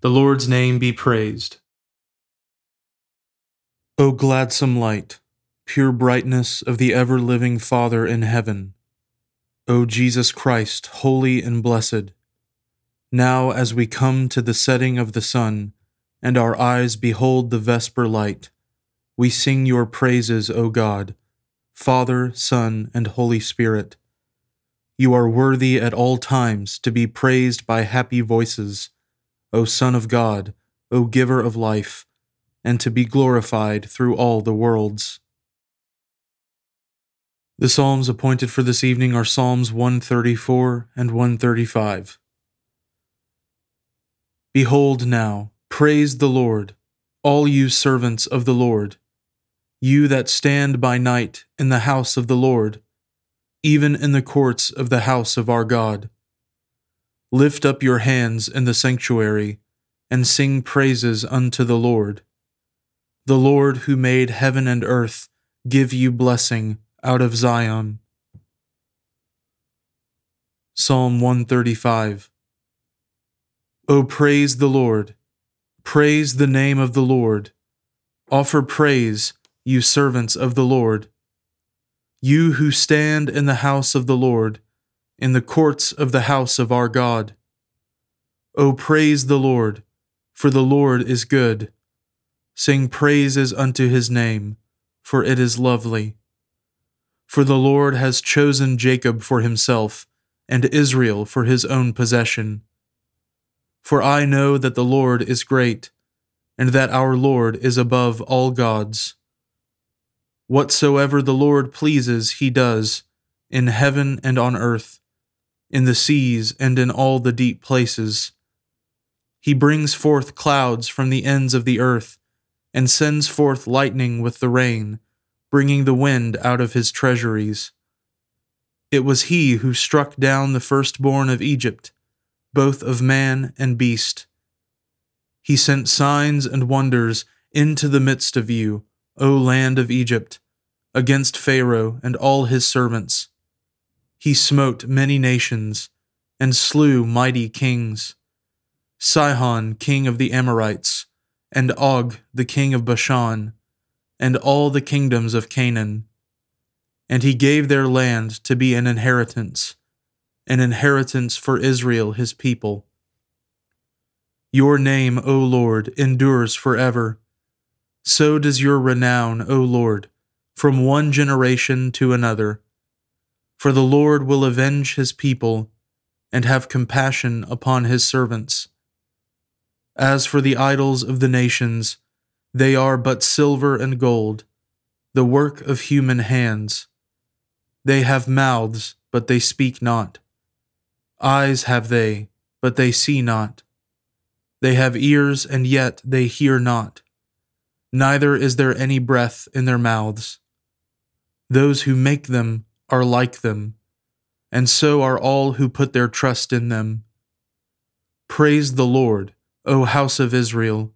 The Lord's name be praised. O gladsome light, pure brightness of the ever living Father in heaven, O Jesus Christ, holy and blessed, now as we come to the setting of the sun, and our eyes behold the vesper light, we sing your praises, O God, Father, Son, and Holy Spirit. You are worthy at all times to be praised by happy voices O Son of God, O Giver of life, and to be glorified through all the worlds. The Psalms appointed for this evening are Psalms 134 and 135. Behold now, praise the Lord, all you servants of the Lord, you that stand by night in the house of the Lord, even in the courts of the house of our God. Lift up your hands in the sanctuary, and sing praises unto the Lord. The Lord who made heaven and earth give you blessing out of Zion. Psalm 135 O praise the Lord, praise the name of the Lord, offer praise, you servants of the Lord. You who stand in the house of the Lord, in the courts of the house of our God. O praise the Lord, for the Lord is good. Sing praises unto his name, for it is lovely. For the Lord has chosen Jacob for himself, and Israel for his own possession. For I know that the Lord is great, and that our Lord is above all gods. Whatsoever the Lord pleases, he does, in heaven and on earth in the seas and in all the deep places. He brings forth clouds from the ends of the earth, and sends forth lightning with the rain, bringing the wind out of his treasuries. It was he who struck down the firstborn of Egypt, both of man and beast. He sent signs and wonders into the midst of you, O land of Egypt, against Pharaoh and all his servants he smote many nations and slew mighty kings Sihon, king of the Amorites, and Og, the king of Bashan, and all the kingdoms of Canaan. And he gave their land to be an inheritance, an inheritance for Israel his people. Your name, O Lord, endures forever. So does your renown, O Lord, from one generation to another. For the Lord will avenge his people and have compassion upon his servants. As for the idols of the nations, they are but silver and gold, the work of human hands. They have mouths, but they speak not. Eyes have they, but they see not. They have ears, and yet they hear not. Neither is there any breath in their mouths. Those who make them are like them, and so are all who put their trust in them. Praise the Lord, O house of Israel.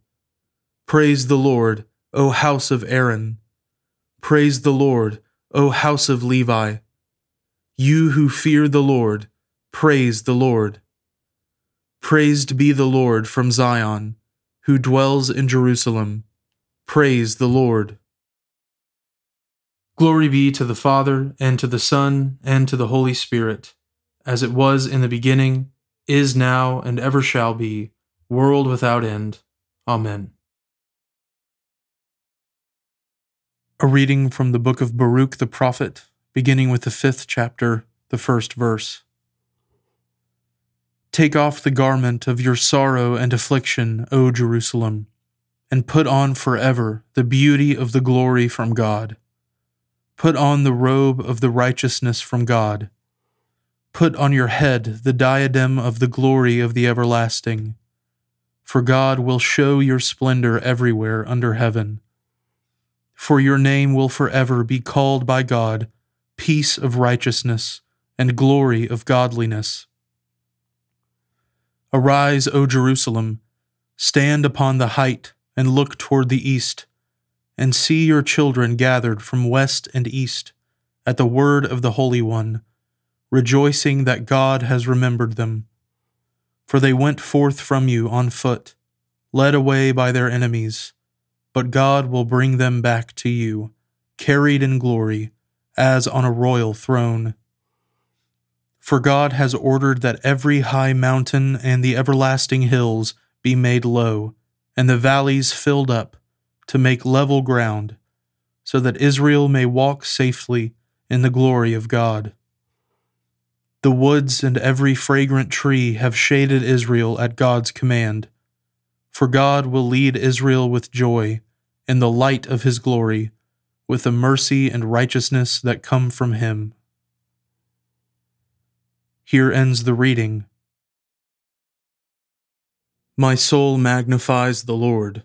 Praise the Lord, O house of Aaron. Praise the Lord, O house of Levi. You who fear the Lord, praise the Lord. Praised be the Lord from Zion, who dwells in Jerusalem. Praise the Lord. Glory be to the Father, and to the Son, and to the Holy Spirit, as it was in the beginning, is now, and ever shall be, world without end. Amen. A reading from the book of Baruch the prophet, beginning with the fifth chapter, the first verse. Take off the garment of your sorrow and affliction, O Jerusalem, and put on forever the beauty of the glory from God. Put on the robe of the righteousness from God. Put on your head the diadem of the glory of the everlasting. For God will show your splendor everywhere under heaven. For your name will forever be called by God peace of righteousness and glory of godliness. Arise, O Jerusalem, stand upon the height and look toward the east, and see your children gathered from west and east at the word of the Holy One, rejoicing that God has remembered them. For they went forth from you on foot, led away by their enemies, but God will bring them back to you, carried in glory, as on a royal throne. For God has ordered that every high mountain and the everlasting hills be made low, and the valleys filled up, to make level ground, so that Israel may walk safely in the glory of God. The woods and every fragrant tree have shaded Israel at God's command. For God will lead Israel with joy in the light of his glory, with the mercy and righteousness that come from him. Here ends the reading. My soul magnifies the Lord,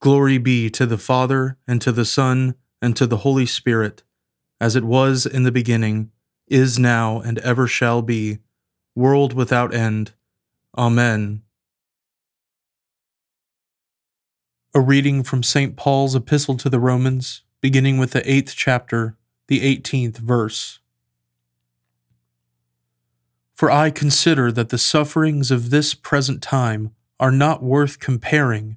Glory be to the Father, and to the Son, and to the Holy Spirit, as it was in the beginning, is now, and ever shall be, world without end. Amen. A reading from St. Paul's Epistle to the Romans, beginning with the eighth chapter, the eighteenth verse. For I consider that the sufferings of this present time are not worth comparing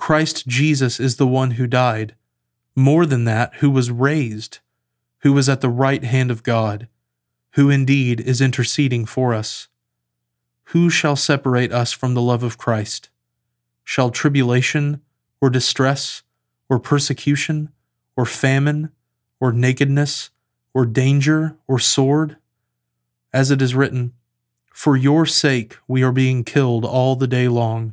Christ Jesus is the one who died, more than that, who was raised, who was at the right hand of God, who indeed is interceding for us. Who shall separate us from the love of Christ? Shall tribulation, or distress, or persecution, or famine, or nakedness, or danger, or sword? As it is written, For your sake we are being killed all the day long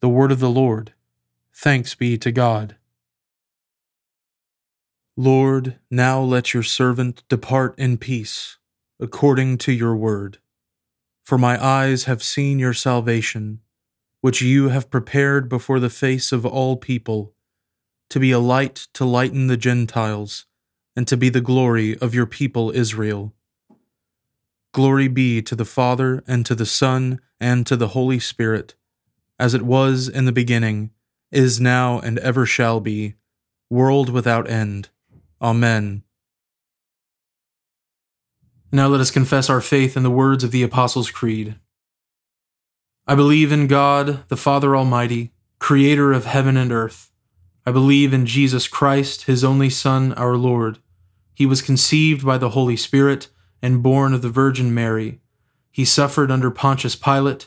The word of the Lord. Thanks be to God. Lord, now let your servant depart in peace, according to your word. For my eyes have seen your salvation, which you have prepared before the face of all people, to be a light to lighten the Gentiles, and to be the glory of your people Israel. Glory be to the Father, and to the Son, and to the Holy Spirit as it was in the beginning, is now, and ever shall be, world without end. Amen. Now let us confess our faith in the words of the Apostles' Creed. I believe in God, the Father Almighty, creator of heaven and earth. I believe in Jesus Christ, his only Son, our Lord. He was conceived by the Holy Spirit and born of the Virgin Mary. He suffered under Pontius Pilate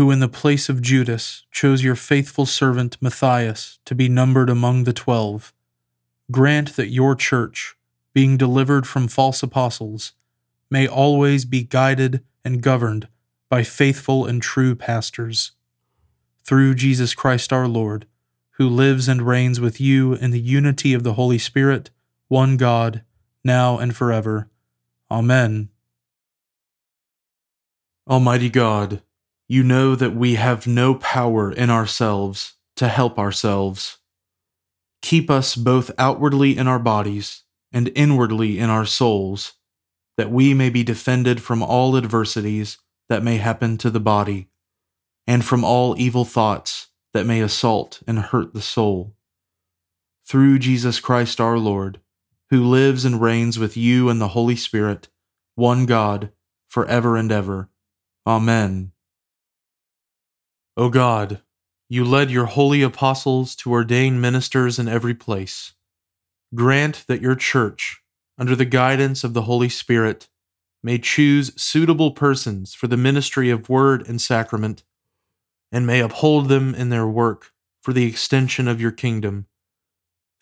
who in the place of Judas chose your faithful servant Matthias to be numbered among the twelve, grant that your church, being delivered from false apostles, may always be guided and governed by faithful and true pastors. Through Jesus Christ our Lord, who lives and reigns with you in the unity of the Holy Spirit, one God, now and forever. Amen. Almighty God, you know that we have no power in ourselves to help ourselves. Keep us both outwardly in our bodies and inwardly in our souls, that we may be defended from all adversities that may happen to the body, and from all evil thoughts that may assault and hurt the soul. Through Jesus Christ our Lord, who lives and reigns with you and the Holy Spirit, one God, for ever and ever. Amen. O God, you led your holy apostles to ordain ministers in every place. Grant that your church, under the guidance of the Holy Spirit, may choose suitable persons for the ministry of word and sacrament, and may uphold them in their work for the extension of your kingdom.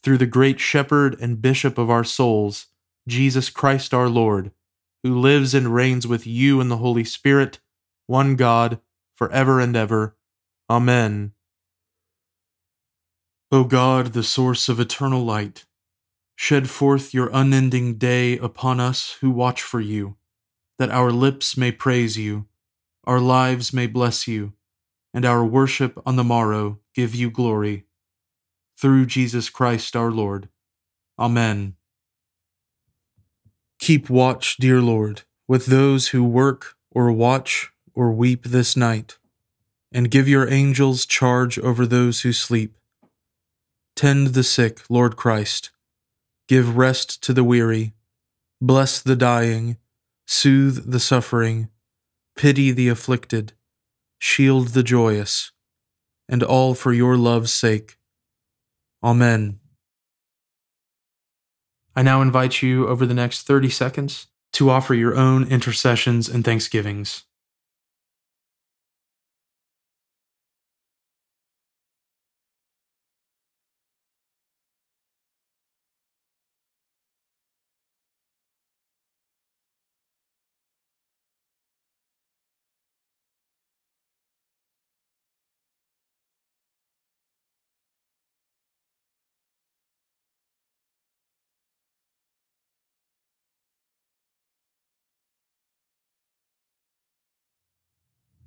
Through the great shepherd and bishop of our souls, Jesus Christ our Lord, who lives and reigns with you in the Holy Spirit, one God, for ever and ever. Amen. O God, the source of eternal light, shed forth your unending day upon us who watch for you, that our lips may praise you, our lives may bless you, and our worship on the morrow give you glory. Through Jesus Christ our Lord. Amen. Keep watch, dear Lord, with those who work or watch or weep this night, and give your angels charge over those who sleep. Tend the sick, Lord Christ. Give rest to the weary. Bless the dying. Soothe the suffering. Pity the afflicted. Shield the joyous. And all for your love's sake. Amen. I now invite you over the next 30 seconds to offer your own intercessions and thanksgivings.